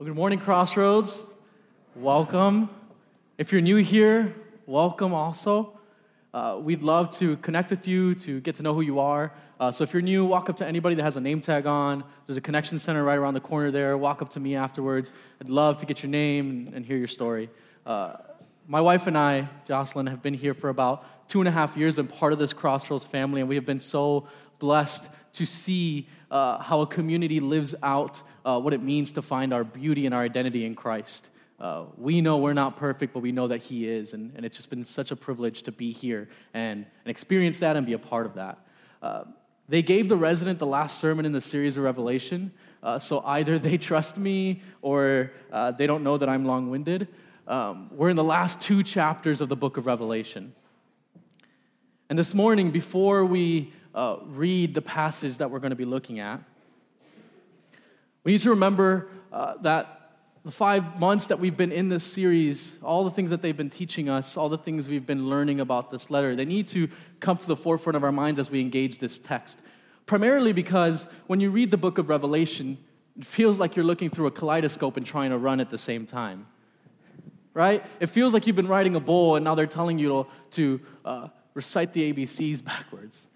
Well, good morning, Crossroads. Welcome. If you're new here, welcome also. Uh, we'd love to connect with you, to get to know who you are. Uh, so if you're new, walk up to anybody that has a name tag on. There's a connection center right around the corner there. Walk up to me afterwards. I'd love to get your name and hear your story. Uh, my wife and I, Jocelyn, have been here for about two and a half years, been part of this Crossroads family, and we have been so blessed to see uh, how a community lives out uh, what it means to find our beauty and our identity in Christ. Uh, we know we're not perfect, but we know that He is. And, and it's just been such a privilege to be here and, and experience that and be a part of that. Uh, they gave the resident the last sermon in the series of Revelation. Uh, so either they trust me or uh, they don't know that I'm long winded. Um, we're in the last two chapters of the book of Revelation. And this morning, before we uh, read the passage that we're going to be looking at, we need to remember uh, that the five months that we've been in this series, all the things that they've been teaching us, all the things we've been learning about this letter, they need to come to the forefront of our minds as we engage this text. Primarily because when you read the book of Revelation, it feels like you're looking through a kaleidoscope and trying to run at the same time. Right? It feels like you've been riding a bull and now they're telling you to, to uh, recite the ABCs backwards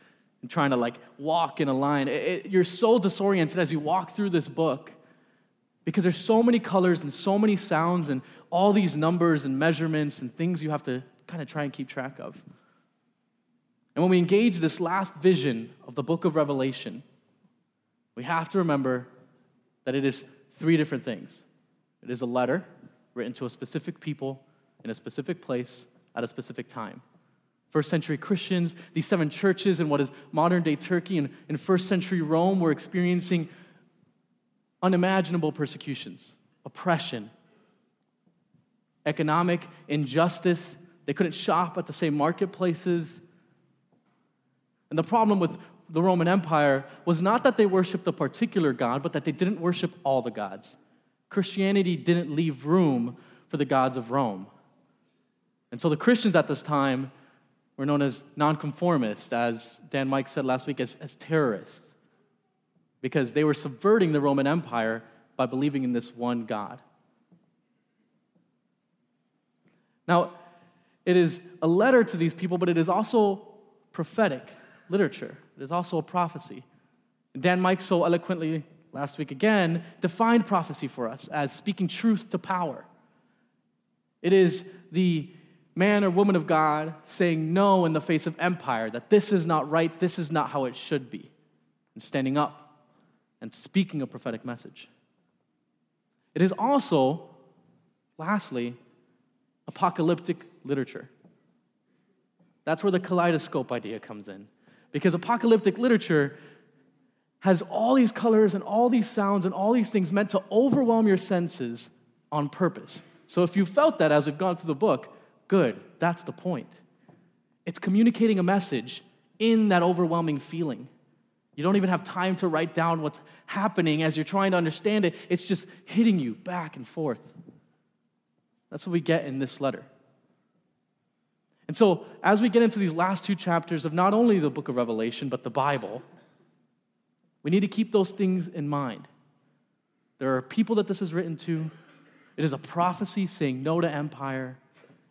and trying to like walk in a line. It, it, you're so disoriented as you walk through this book because there's so many colors and so many sounds and all these numbers and measurements and things you have to kind of try and keep track of. And when we engage this last vision of the book of Revelation, we have to remember that it is three different things. It is a letter written to a specific people in a specific place at a specific time first century Christians, these seven churches in what is modern day Turkey and in first century Rome were experiencing unimaginable persecutions, oppression, economic injustice. They couldn't shop at the same marketplaces. And the problem with the Roman Empire was not that they worshiped a particular God, but that they didn't worship all the gods. Christianity didn't leave room for the gods of Rome. And so the Christians at this time were known as nonconformists, as Dan Mike said last week, as, as terrorists, because they were subverting the Roman Empire by believing in this one God. Now, it is a letter to these people, but it is also prophetic literature. It is also a prophecy. Dan Mike so eloquently last week again defined prophecy for us as speaking truth to power. It is the man or woman of God saying no in the face of empire, that this is not right, this is not how it should be, and standing up and speaking a prophetic message. It is also, lastly, apocalyptic literature. That's where the kaleidoscope idea comes in. Because apocalyptic literature has all these colors and all these sounds and all these things meant to overwhelm your senses on purpose. So if you felt that as we've gone through the book, Good. That's the point. It's communicating a message in that overwhelming feeling. You don't even have time to write down what's happening as you're trying to understand it. It's just hitting you back and forth. That's what we get in this letter. And so, as we get into these last two chapters of not only the book of Revelation, but the Bible, we need to keep those things in mind. There are people that this is written to. It is a prophecy saying no to empire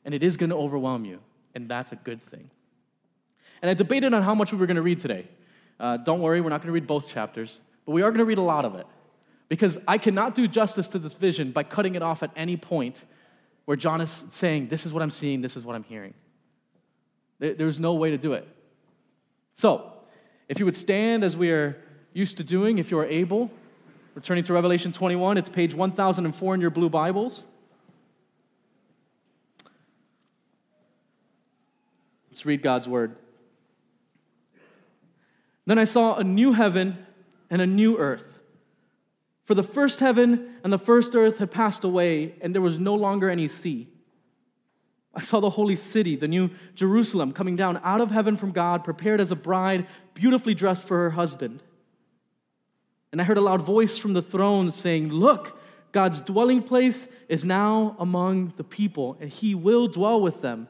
and it is going to overwhelm you, and that's a good thing. And I debated on how much we were going to read today. Uh, don't worry, we're not going to read both chapters, but we are going to read a lot of it. Because I cannot do justice to this vision by cutting it off at any point where John is saying, This is what I'm seeing, this is what I'm hearing. There's no way to do it. So, if you would stand as we are used to doing, if you are able, returning to Revelation 21, it's page 1004 in your blue Bibles. Let's read God's word. Then I saw a new heaven and a new earth. For the first heaven and the first earth had passed away, and there was no longer any sea. I saw the holy city, the new Jerusalem, coming down out of heaven from God, prepared as a bride, beautifully dressed for her husband. And I heard a loud voice from the throne saying, Look, God's dwelling place is now among the people, and he will dwell with them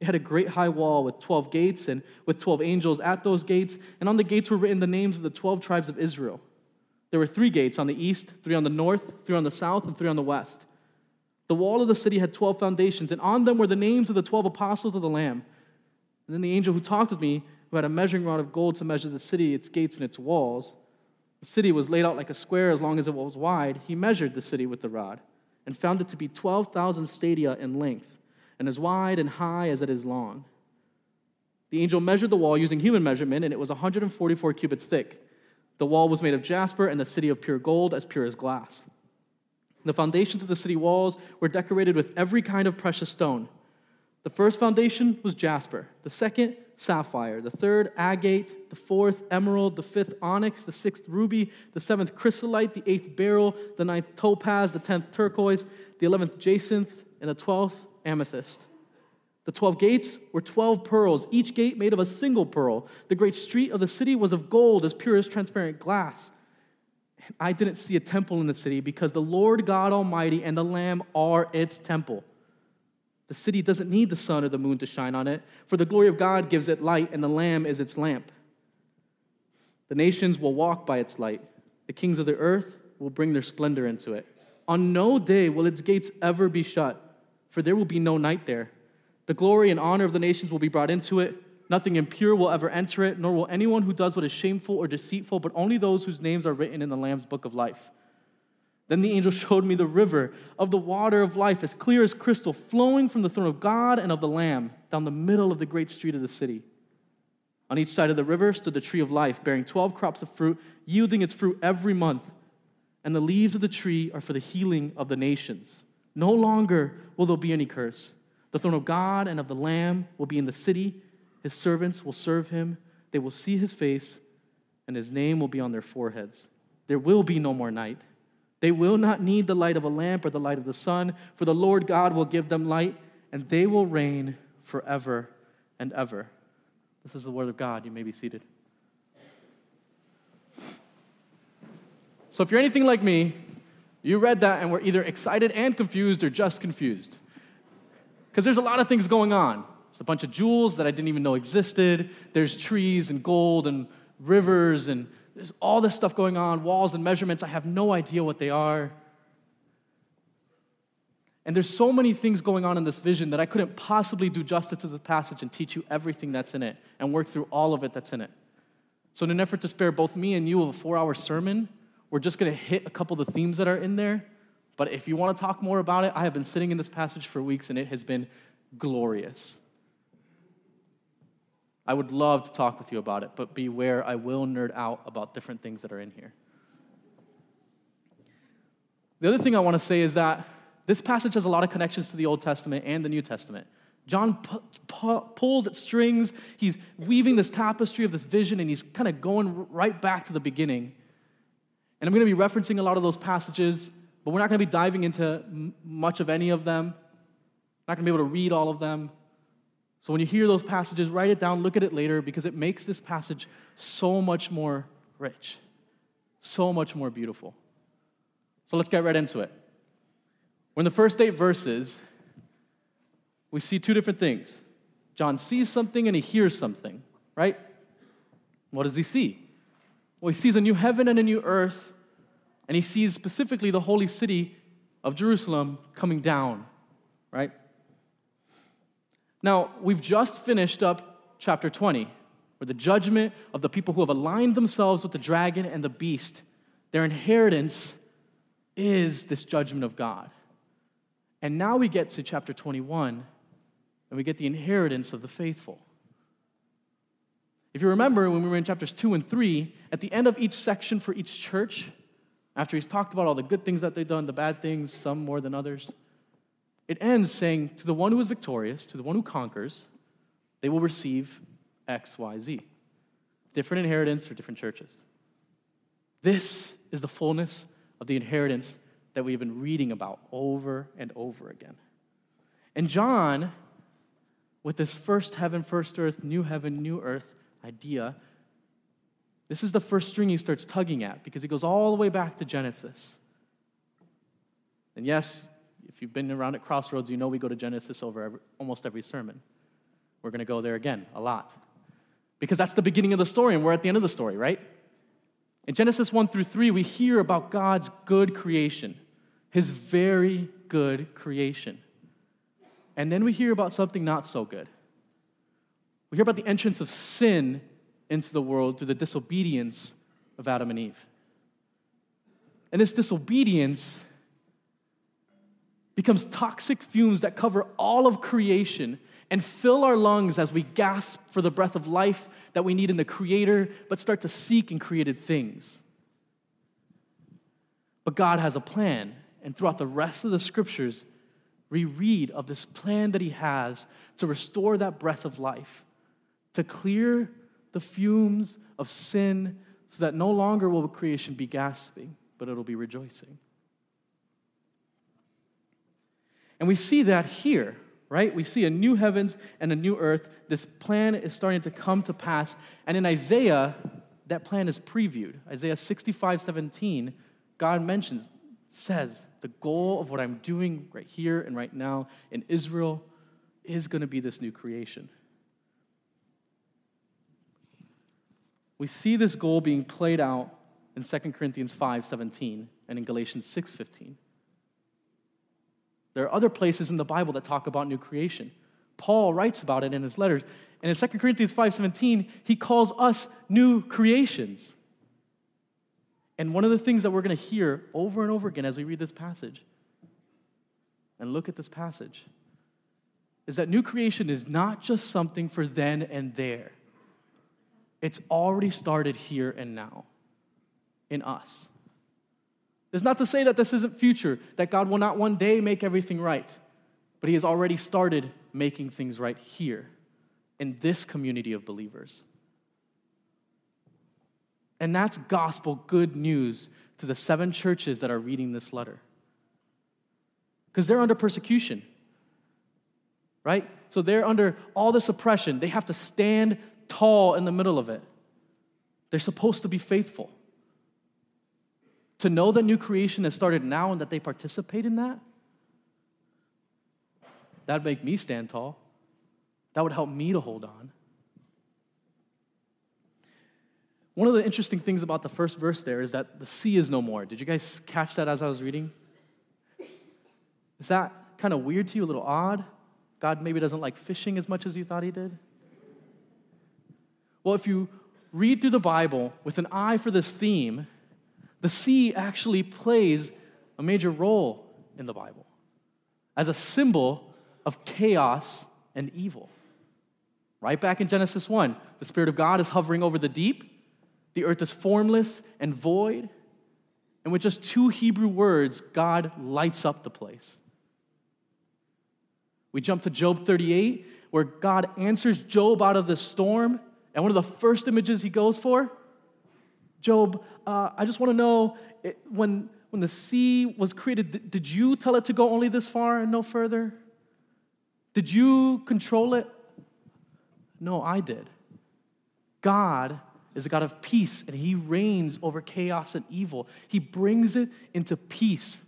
It had a great high wall with 12 gates and with 12 angels at those gates, and on the gates were written the names of the 12 tribes of Israel. There were three gates on the east, three on the north, three on the south, and three on the west. The wall of the city had 12 foundations, and on them were the names of the 12 apostles of the Lamb. And then the angel who talked with me, who had a measuring rod of gold to measure the city, its gates, and its walls, the city was laid out like a square as long as it was wide. He measured the city with the rod and found it to be 12,000 stadia in length and as wide and high as it is long. The angel measured the wall using human measurement, and it was 144 cubits thick. The wall was made of jasper and the city of pure gold, as pure as glass. The foundations of the city walls were decorated with every kind of precious stone. The first foundation was jasper, the second, sapphire, the third, agate, the fourth, emerald, the fifth, onyx, the sixth, ruby, the seventh, chrysolite, the eighth, beryl, the ninth, topaz, the tenth, turquoise, the eleventh, jacinth, and the twelfth, amethyst. The 12 gates were 12 pearls, each gate made of a single pearl. The great street of the city was of gold, as pure as transparent glass. I didn't see a temple in the city because the Lord God Almighty and the Lamb are its temple. The city doesn't need the sun or the moon to shine on it, for the glory of God gives it light, and the Lamb is its lamp. The nations will walk by its light. The kings of the earth will bring their splendor into it. On no day will its gates ever be shut, for there will be no night there. The glory and honor of the nations will be brought into it. Nothing impure will ever enter it, nor will anyone who does what is shameful or deceitful, but only those whose names are written in the Lamb's book of life. Then the angel showed me the river of the water of life, as clear as crystal, flowing from the throne of God and of the Lamb down the middle of the great street of the city. On each side of the river stood the tree of life, bearing 12 crops of fruit, yielding its fruit every month. And the leaves of the tree are for the healing of the nations. No longer will there be any curse. The throne of God and of the Lamb will be in the city his servants will serve him. They will see his face, and his name will be on their foreheads. There will be no more night. They will not need the light of a lamp or the light of the sun, for the Lord God will give them light, and they will reign forever and ever. This is the word of God. You may be seated. So, if you're anything like me, you read that and were either excited and confused or just confused. Because there's a lot of things going on. There's a bunch of jewels that I didn't even know existed. There's trees and gold and rivers and there's all this stuff going on, walls and measurements. I have no idea what they are. And there's so many things going on in this vision that I couldn't possibly do justice to this passage and teach you everything that's in it and work through all of it that's in it. So, in an effort to spare both me and you of a four hour sermon, we're just going to hit a couple of the themes that are in there. But if you want to talk more about it, I have been sitting in this passage for weeks and it has been glorious. I would love to talk with you about it, but beware, I will nerd out about different things that are in here. The other thing I want to say is that this passage has a lot of connections to the Old Testament and the New Testament. John pu- pu- pulls at strings, he's weaving this tapestry of this vision, and he's kind of going right back to the beginning. And I'm going to be referencing a lot of those passages, but we're not going to be diving into much of any of them. Not going to be able to read all of them. So when you hear those passages, write it down, look at it later, because it makes this passage so much more rich, so much more beautiful. So let's get right into it. We're in the first eight verses. We see two different things. John sees something and he hears something, right? What does he see? Well, he sees a new heaven and a new earth, and he sees specifically the holy city of Jerusalem coming down, right? Now, we've just finished up chapter 20, where the judgment of the people who have aligned themselves with the dragon and the beast, their inheritance is this judgment of God. And now we get to chapter 21, and we get the inheritance of the faithful. If you remember, when we were in chapters 2 and 3, at the end of each section for each church, after he's talked about all the good things that they've done, the bad things, some more than others, it ends saying, To the one who is victorious, to the one who conquers, they will receive X, Y, Z. Different inheritance for different churches. This is the fullness of the inheritance that we've been reading about over and over again. And John, with this first heaven, first earth, new heaven, new earth idea, this is the first string he starts tugging at because it goes all the way back to Genesis. And yes, if you've been around at Crossroads, you know we go to Genesis over every, almost every sermon. We're going to go there again a lot. Because that's the beginning of the story, and we're at the end of the story, right? In Genesis 1 through 3, we hear about God's good creation, his very good creation. And then we hear about something not so good. We hear about the entrance of sin into the world through the disobedience of Adam and Eve. And this disobedience becomes toxic fumes that cover all of creation and fill our lungs as we gasp for the breath of life that we need in the Creator, but start to seek in created things. But God has a plan, and throughout the rest of the scriptures, we read of this plan that He has to restore that breath of life, to clear the fumes of sin so that no longer will creation be gasping, but it'll be rejoicing. And we see that here, right? We see a new heavens and a new earth. This plan is starting to come to pass. And in Isaiah, that plan is previewed. Isaiah 65 17, God mentions, says, the goal of what I'm doing right here and right now in Israel is going to be this new creation. We see this goal being played out in 2 Corinthians 5:17 and in Galatians 6:15. There are other places in the Bible that talk about new creation. Paul writes about it in his letters. And in 2 Corinthians 5:17, he calls us new creations. And one of the things that we're going to hear over and over again as we read this passage and look at this passage is that new creation is not just something for then and there. It's already started here and now in us. It's not to say that this isn't future, that God will not one day make everything right, but He has already started making things right here in this community of believers. And that's gospel good news to the seven churches that are reading this letter. Because they're under persecution, right? So they're under all this oppression. They have to stand tall in the middle of it. They're supposed to be faithful. To know that new creation has started now and that they participate in that, that'd make me stand tall. That would help me to hold on. One of the interesting things about the first verse there is that the sea is no more. Did you guys catch that as I was reading? Is that kind of weird to you, a little odd? God maybe doesn't like fishing as much as you thought he did? Well, if you read through the Bible with an eye for this theme, the sea actually plays a major role in the Bible as a symbol of chaos and evil. Right back in Genesis 1, the Spirit of God is hovering over the deep, the earth is formless and void, and with just two Hebrew words, God lights up the place. We jump to Job 38, where God answers Job out of the storm, and one of the first images he goes for Job, uh, I just want to know it, when, when the sea was created, did, did you tell it to go only this far and no further? Did you control it? No, I did. God is a God of peace, and He reigns over chaos and evil. He brings it into peace.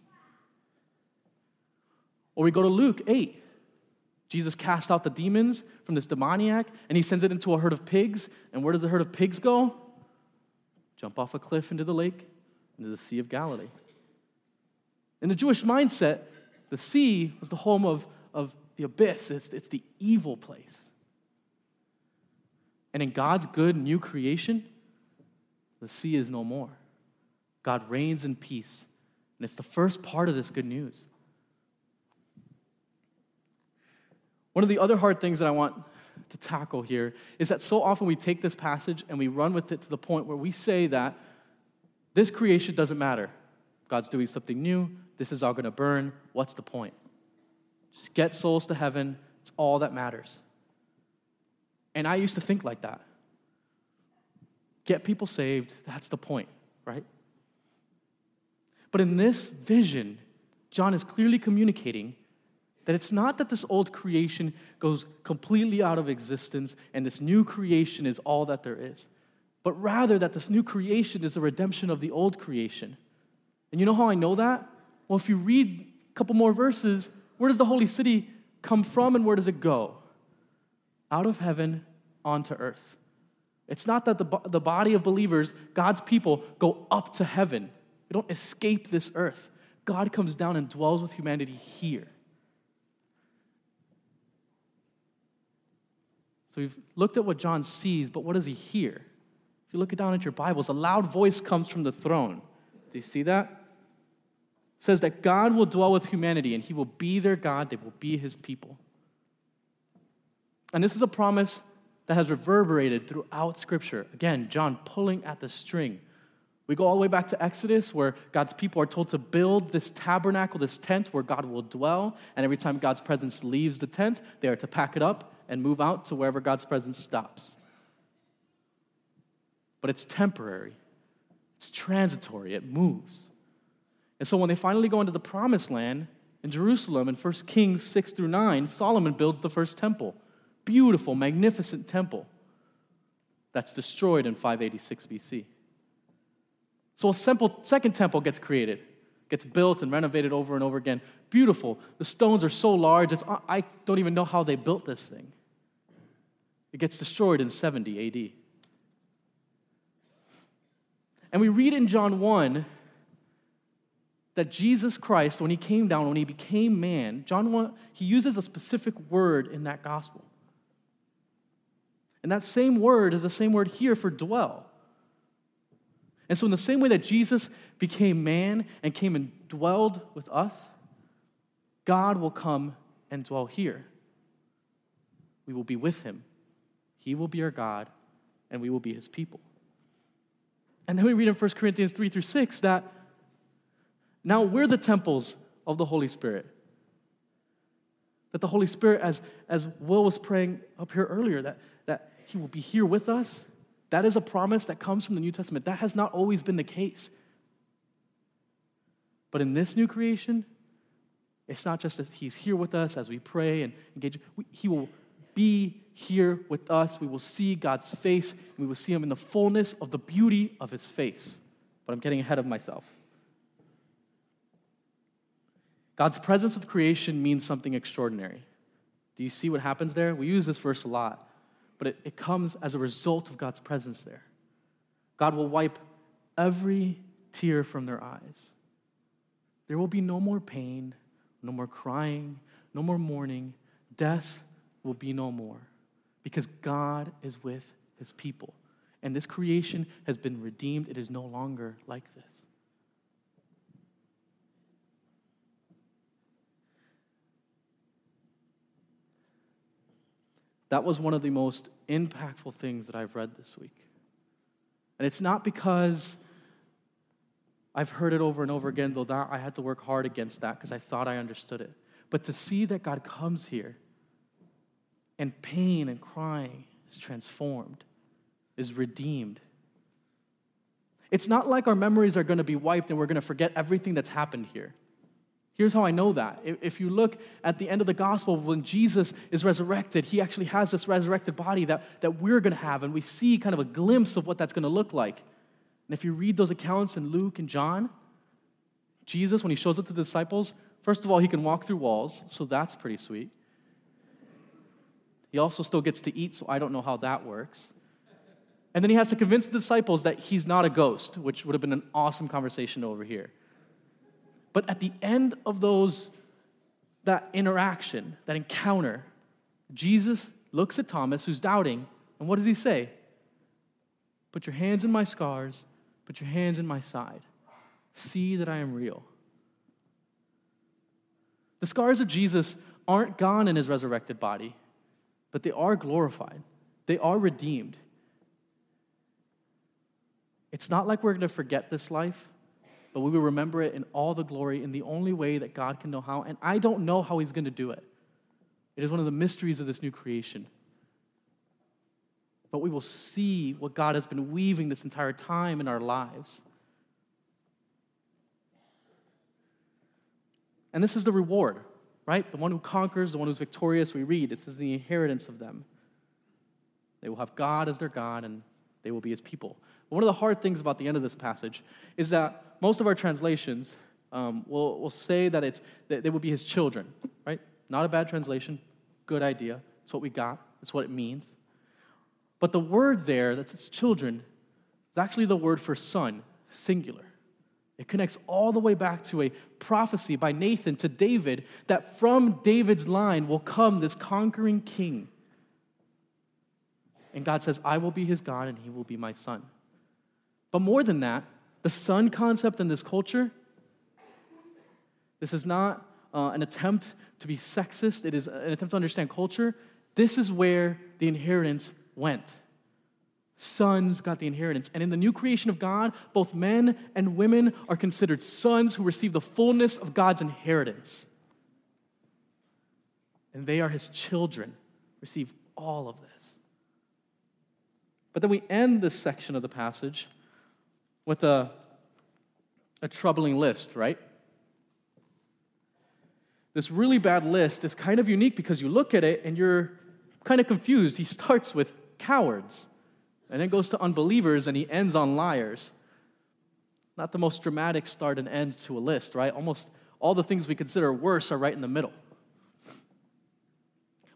Or we go to Luke 8, Jesus casts out the demons from this demoniac and he sends it into a herd of pigs. And where does the herd of pigs go? Jump off a cliff into the lake, into the Sea of Galilee. In the Jewish mindset, the sea was the home of, of the abyss, it's, it's the evil place. And in God's good new creation, the sea is no more. God reigns in peace. And it's the first part of this good news. One of the other hard things that I want to tackle here is that so often we take this passage and we run with it to the point where we say that this creation doesn't matter. God's doing something new. This is all going to burn. What's the point? Just get souls to heaven. It's all that matters. And I used to think like that. Get people saved. That's the point, right? But in this vision, John is clearly communicating that it's not that this old creation goes completely out of existence and this new creation is all that there is, but rather that this new creation is a redemption of the old creation. And you know how I know that? Well, if you read a couple more verses, where does the holy city come from and where does it go? Out of heaven onto earth. It's not that the, the body of believers, God's people, go up to heaven. We don't escape this earth. God comes down and dwells with humanity here. So we've looked at what John sees, but what does he hear? If you look down at your Bibles, a loud voice comes from the throne. Do you see that? It says that God will dwell with humanity and he will be their God, they will be his people. And this is a promise that has reverberated throughout Scripture. Again, John pulling at the string. We go all the way back to Exodus, where God's people are told to build this tabernacle, this tent where God will dwell. And every time God's presence leaves the tent, they are to pack it up and move out to wherever God's presence stops. But it's temporary, it's transitory, it moves. And so when they finally go into the promised land in Jerusalem in 1 Kings 6 through 9, Solomon builds the first temple. Beautiful, magnificent temple that's destroyed in 586 BC. So a simple second temple gets created, gets built and renovated over and over again. Beautiful. The stones are so large, it's, I don't even know how they built this thing. It gets destroyed in 70 AD. And we read in John 1 that Jesus Christ, when he came down, when he became man, John 1, he uses a specific word in that gospel. And that same word is the same word here for dwell. And so, in the same way that Jesus became man and came and dwelled with us, God will come and dwell here. We will be with him. He will be our God, and we will be his people. And then we read in 1 Corinthians 3 through 6 that now we're the temples of the Holy Spirit. That the Holy Spirit, as, as Will was praying up here earlier, that, that he will be here with us that is a promise that comes from the New Testament. That has not always been the case. But in this new creation, it's not just that He's here with us as we pray and engage, He will be here with us. We will see God's face, and we will see Him in the fullness of the beauty of His face. But I'm getting ahead of myself. God's presence with creation means something extraordinary. Do you see what happens there? We use this verse a lot but it, it comes as a result of God's presence there. God will wipe every tear from their eyes. There will be no more pain, no more crying, no more mourning. Death will be no more because God is with his people. And this creation has been redeemed. It is no longer like this. That was one of the most impactful things that I've read this week. And it's not because I've heard it over and over again, though that I had to work hard against that because I thought I understood it. But to see that God comes here and pain and crying is transformed, is redeemed. It's not like our memories are going to be wiped and we're going to forget everything that's happened here. Here's how I know that. If you look at the end of the gospel, when Jesus is resurrected, he actually has this resurrected body that, that we're going to have, and we see kind of a glimpse of what that's going to look like. And if you read those accounts in Luke and John, Jesus, when he shows up to the disciples, first of all, he can walk through walls, so that's pretty sweet. He also still gets to eat, so I don't know how that works. And then he has to convince the disciples that he's not a ghost, which would have been an awesome conversation over here. But at the end of those that interaction, that encounter, Jesus looks at Thomas, who's doubting, and what does he say? Put your hands in my scars, put your hands in my side. See that I am real. The scars of Jesus aren't gone in his resurrected body, but they are glorified, they are redeemed. It's not like we're going to forget this life, but we will remember it in all the glory in the only way that God can know how. And I don't know how He's going to do it. It is one of the mysteries of this new creation. But we will see what God has been weaving this entire time in our lives. And this is the reward, right? The one who conquers, the one who's victorious, we read, this is the inheritance of them. They will have God as their God, and they will be his people. But one of the hard things about the end of this passage is that most of our translations um, will, will say that, it's, that they will be his children, right? Not a bad translation, good idea. It's what we got, it's what it means. But the word there, that's his children, is actually the word for son, singular. It connects all the way back to a prophecy by Nathan to David that from David's line will come this conquering king. And God says, I will be his God and he will be my son. But more than that, the son concept in this culture, this is not uh, an attempt to be sexist, it is an attempt to understand culture. This is where the inheritance went sons got the inheritance. And in the new creation of God, both men and women are considered sons who receive the fullness of God's inheritance. And they are his children, receive all of this. But then we end this section of the passage with a, a troubling list, right? This really bad list is kind of unique because you look at it and you're kind of confused. He starts with cowards and then goes to unbelievers and he ends on liars. Not the most dramatic start and end to a list, right? Almost all the things we consider worse are right in the middle.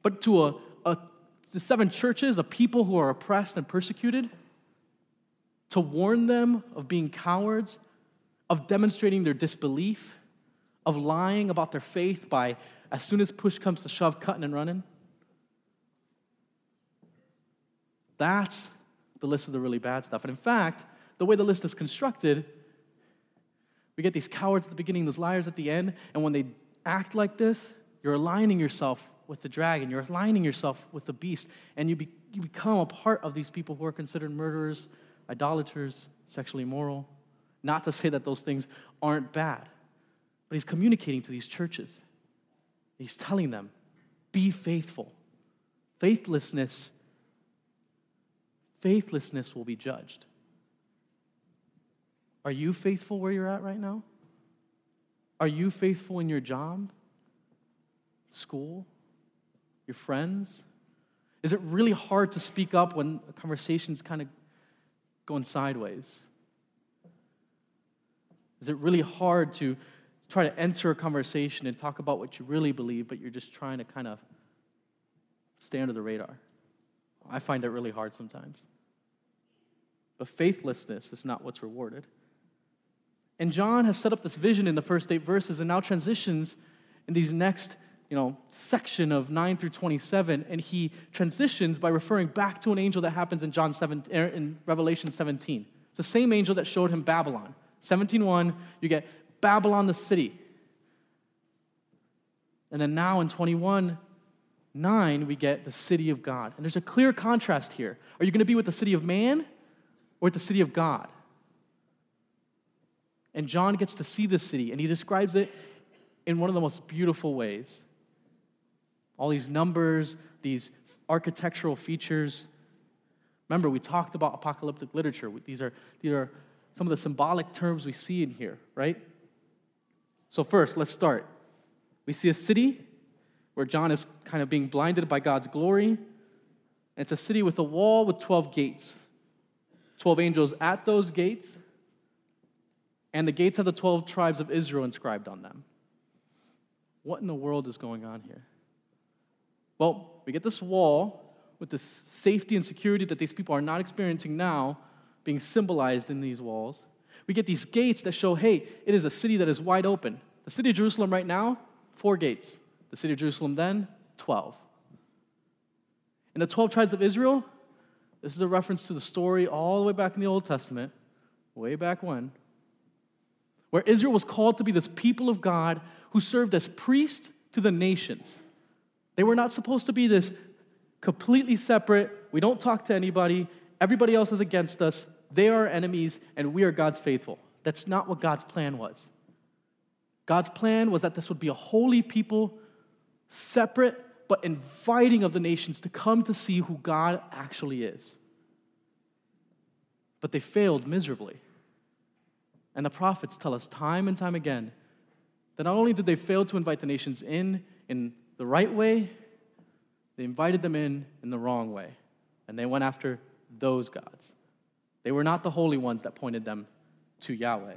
But to a, a the seven churches, a people who are oppressed and persecuted, to warn them of being cowards, of demonstrating their disbelief, of lying about their faith by, as soon as push comes to shove, cutting and running. That's the list of the really bad stuff. And in fact, the way the list is constructed, we get these cowards at the beginning, these liars at the end, and when they act like this, you're aligning yourself with the dragon, you're aligning yourself with the beast, and you, be, you become a part of these people who are considered murderers, idolaters, sexually immoral. Not to say that those things aren't bad, but he's communicating to these churches. He's telling them, be faithful. Faithlessness faithlessness will be judged. Are you faithful where you're at right now? Are you faithful in your job, school, your friends? Is it really hard to speak up when a conversation's kind of going sideways? Is it really hard to try to enter a conversation and talk about what you really believe, but you're just trying to kind of stay under the radar? I find it really hard sometimes. But faithlessness is not what's rewarded. And John has set up this vision in the first eight verses and now transitions in these next you know, section of 9 through 27, and he transitions by referring back to an angel that happens in John 7, er, in Revelation 17. It's the same angel that showed him Babylon. 17.1, you get Babylon the city. And then now in 21, 9, we get the city of God. And there's a clear contrast here. Are you going to be with the city of man or at the city of God. And John gets to see this city, and he describes it in one of the most beautiful ways. All these numbers, these architectural features. Remember, we talked about apocalyptic literature. These are, these are some of the symbolic terms we see in here, right? So, first, let's start. We see a city where John is kind of being blinded by God's glory. It's a city with a wall with 12 gates. 12 angels at those gates, and the gates have the 12 tribes of Israel inscribed on them. What in the world is going on here? Well, we get this wall with this safety and security that these people are not experiencing now being symbolized in these walls. We get these gates that show, hey, it is a city that is wide open. The city of Jerusalem right now, four gates. The city of Jerusalem then, 12. And the 12 tribes of Israel, this is a reference to the story all the way back in the Old Testament, way back when, where Israel was called to be this people of God who served as priest to the nations. They were not supposed to be this completely separate, we don't talk to anybody, everybody else is against us, they are our enemies, and we are God's faithful. That's not what God's plan was. God's plan was that this would be a holy people, separate but inviting of the nations to come to see who God actually is. But they failed miserably. And the prophets tell us time and time again that not only did they fail to invite the nations in in the right way, they invited them in in the wrong way. And they went after those gods. They were not the holy ones that pointed them to Yahweh.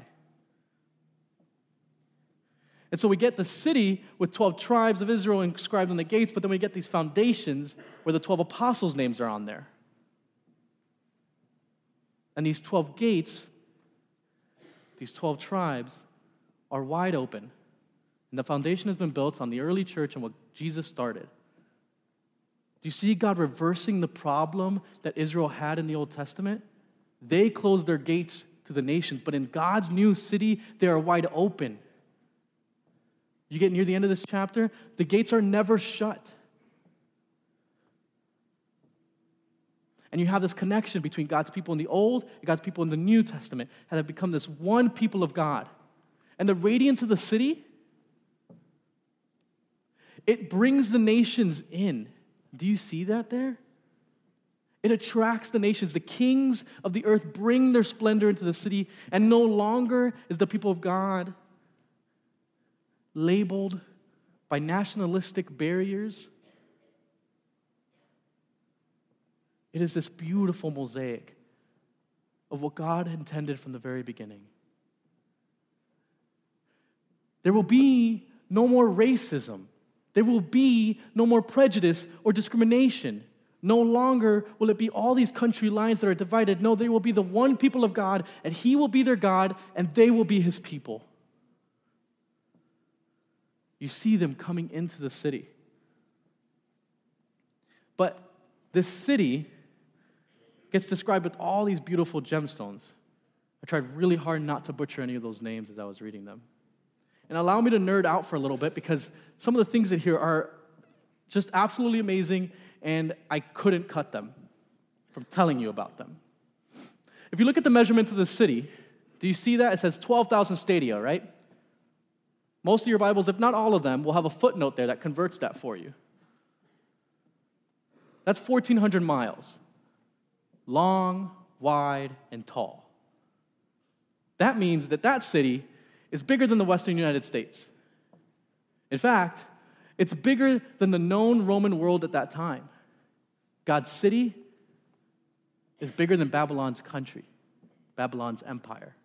And so we get the city with 12 tribes of Israel inscribed on the gates, but then we get these foundations where the 12 apostles' names are on there. And these 12 gates, these 12 tribes, are wide open. And the foundation has been built on the early church and what Jesus started. Do you see God reversing the problem that Israel had in the Old Testament? They closed their gates to the nations, but in God's new city, they are wide open. You get near the end of this chapter, the gates are never shut. And you have this connection between God's people in the Old and God's people in the New Testament, and have become this one people of God. And the radiance of the city, it brings the nations in. Do you see that there? It attracts the nations. The kings of the earth bring their splendor into the city, and no longer is the people of God labeled by nationalistic barriers. It is this beautiful mosaic of what God intended from the very beginning. There will be no more racism. There will be no more prejudice or discrimination. No longer will it be all these country lines that are divided. No, they will be the one people of God, and He will be their God, and they will be His people you see them coming into the city. But this city gets described with all these beautiful gemstones. I tried really hard not to butcher any of those names as I was reading them. And allow me to nerd out for a little bit because some of the things in here are just absolutely amazing, and I couldn't cut them from telling you about them. If you look at the measurements of the city, do you see that? It says 12,000 stadia, right? Most of your Bibles, if not all of them, will have a footnote there that converts that for you. That's 1,400 miles long, wide, and tall. That means that that city is bigger than the Western United States. In fact, it's bigger than the known Roman world at that time. God's city is bigger than Babylon's country, Babylon's empire.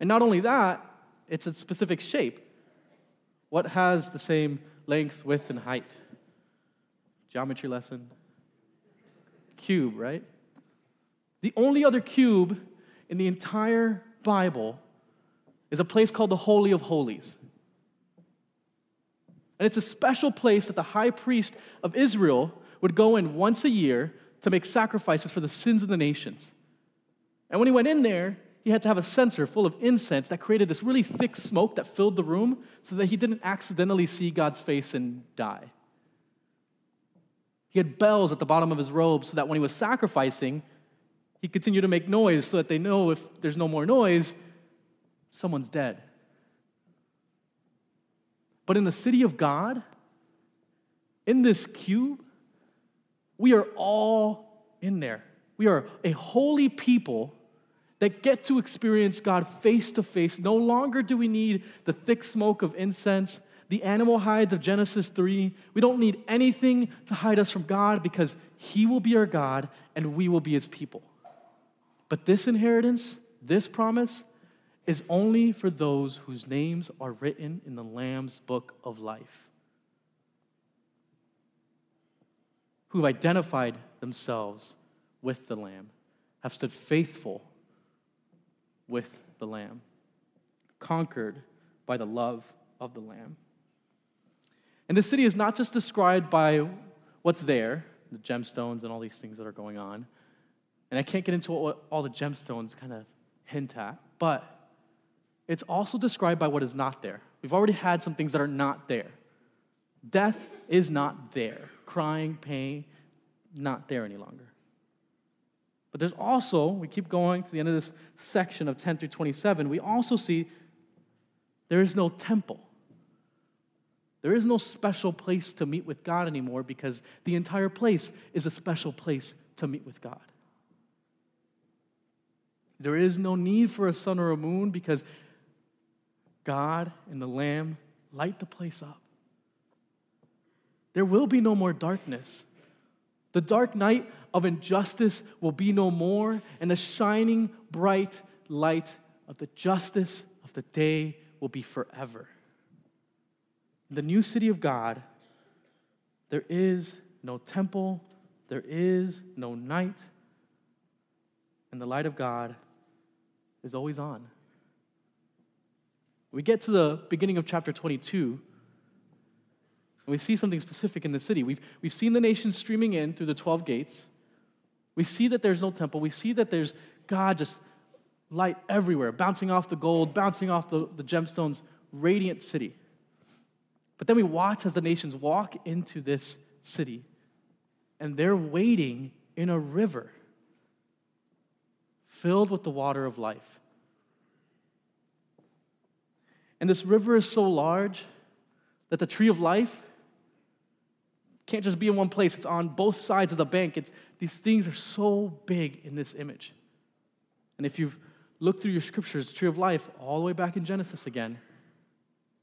And not only that, it's a specific shape. What has the same length, width, and height? Geometry lesson. Cube, right? The only other cube in the entire Bible is a place called the Holy of Holies. And it's a special place that the high priest of Israel would go in once a year to make sacrifices for the sins of the nations. And when he went in there, he had to have a censer full of incense that created this really thick smoke that filled the room so that he didn't accidentally see God's face and die. He had bells at the bottom of his robe so that when he was sacrificing, he continued to make noise so that they know if there's no more noise, someone's dead. But in the city of God, in this cube, we are all in there. We are a holy people that get to experience God face to face. No longer do we need the thick smoke of incense, the animal hides of Genesis 3. We don't need anything to hide us from God because He will be our God and we will be His people. But this inheritance, this promise, is only for those whose names are written in the Lamb's book of life. who've identified themselves with the Lamb, have stood faithful with the Lamb, conquered by the love of the Lamb. And the city is not just described by what's there, the gemstones and all these things that are going on. And I can't get into what all the gemstones kind of hint at, but it's also described by what is not there. We've already had some things that are not there. Death is not there. Crying, pain, not there any longer. But there's also, we keep going to the end of this section of 10 through 27, we also see there is no temple. There is no special place to meet with God anymore because the entire place is a special place to meet with God. There is no need for a sun or a moon because God and the Lamb light the place up. There will be no more darkness. The dark night of injustice will be no more, and the shining bright light of the justice of the day will be forever. In the new city of God, there is no temple, there is no night, and the light of God is always on. We get to the beginning of chapter 22, and we see something specific in the city. We've, we've seen the nation streaming in through the 12 gates. We see that there's no temple. We see that there's God just light everywhere, bouncing off the gold, bouncing off the, the gemstones, radiant city. But then we watch as the nations walk into this city, and they're waiting in a river filled with the water of life. And this river is so large that the tree of life can't just be in one place, it's on both sides of the bank. It's, these things are so big in this image. And if you've looked through your scriptures, tree of life, all the way back in Genesis again,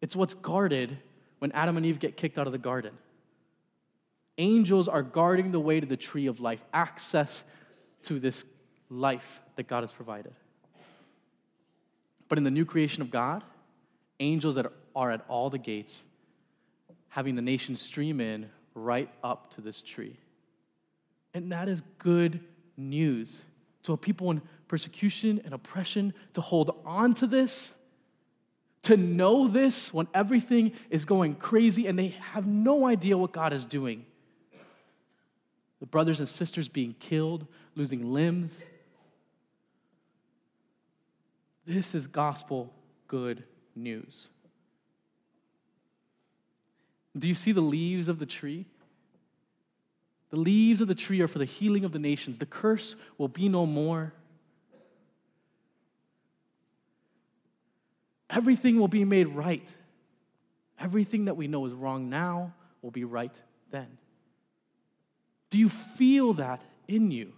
it's what's guarded when Adam and Eve get kicked out of the garden. Angels are guarding the way to the tree of life, access to this life that God has provided. But in the new creation of God, angels that are at all the gates, having the nation stream in right up to this tree. And that is good news to a people in persecution and oppression to hold on to this, to know this when everything is going crazy and they have no idea what God is doing. The brothers and sisters being killed, losing limbs. This is gospel good news. Do you see the leaves of the tree? The leaves of the tree are for the healing of the nations. The curse will be no more. Everything will be made right. Everything that we know is wrong now will be right then. Do you feel that in you?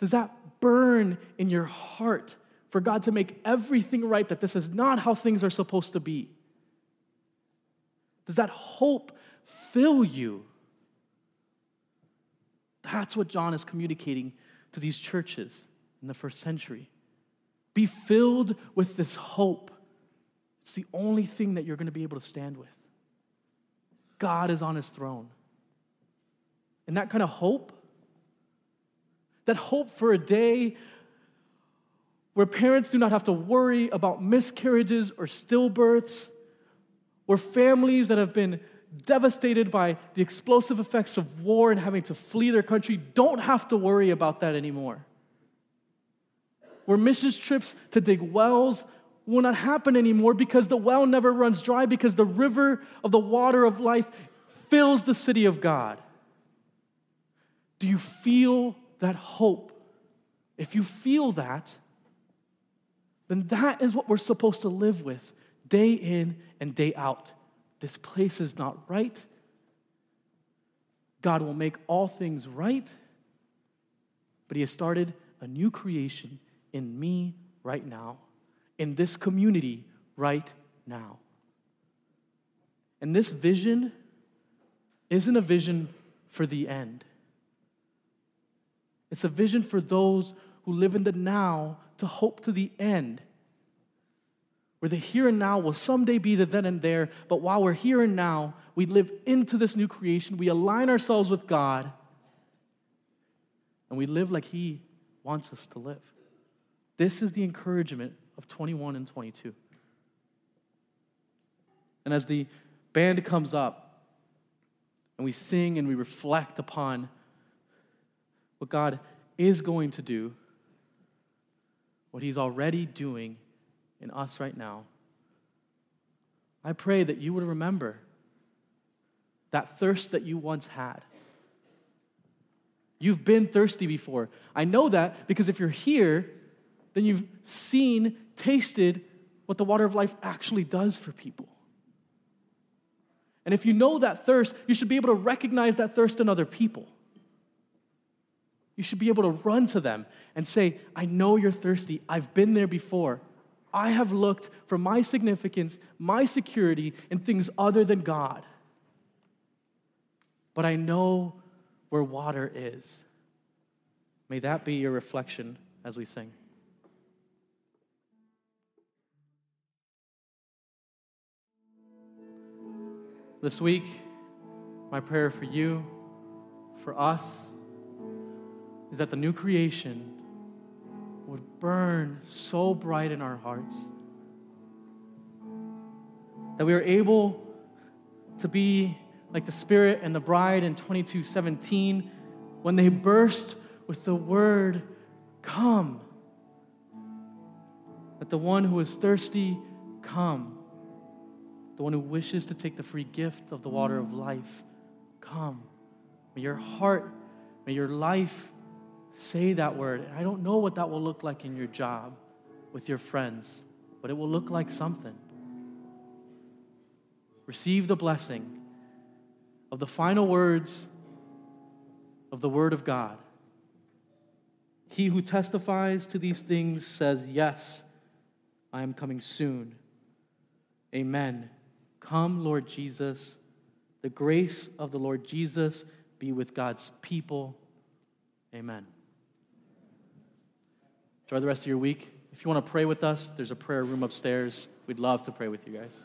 Does that burn in your heart for God to make everything right, that this is not how things are supposed to be? Does that hope fill you? That's what John is communicating to these churches in the first century. Be filled with this hope. It's the only thing that you're going to be able to stand with. God is on his throne. And that kind of hope, that hope for a day where parents do not have to worry about miscarriages or stillbirths, where families that have been devastated by the explosive effects of war and having to flee their country don't have to worry about that anymore. Where missions trips to dig wells will not happen anymore because the well never runs dry, because the river of the water of life fills the city of God. Do you feel that hope? If you feel that, then that is what we're supposed to live with day in and day out. This place is not right. God will make all things right, but He has started a new creation in me right now, in this community right now. And this vision isn't a vision for the end. It's a vision for those who live in the now to hope to the end where the here and now will someday be the then and there, but while we're here and now, we live into this new creation, we align ourselves with God, and we live like He wants us to live. This is the encouragement of 21 and 22. And as the band comes up and we sing and we reflect upon what God is going to do, what He's already doing in us right now, I pray that you would remember that thirst that you once had. You've been thirsty before. I know that because if you're here, then you've seen, tasted what the water of life actually does for people. And if you know that thirst, you should be able to recognize that thirst in other people. You should be able to run to them and say, I know you're thirsty. I've been there before. I have looked for my significance, my security in things other than God. But I know where water is. May that be your reflection as we sing. This week, my prayer for you, for us, is that the new creation would burn so bright in our hearts that we are able to be like the Spirit and the bride in 2217 when they burst with the word, Come. That the one who is thirsty, come. The one who wishes to take the free gift of the water of life, come. May your heart, may your life say that word. I don't know what that will look like in your job with your friends, but it will look like something. Receive the blessing of the final words of the Word of God. He who testifies to these things says, Yes, I am coming soon. Amen. Come, Lord Jesus. The grace of the Lord Jesus be with God's people. Amen. Enjoy the rest of your week. If you want to pray with us, there's a prayer room upstairs. We'd love to pray with you guys.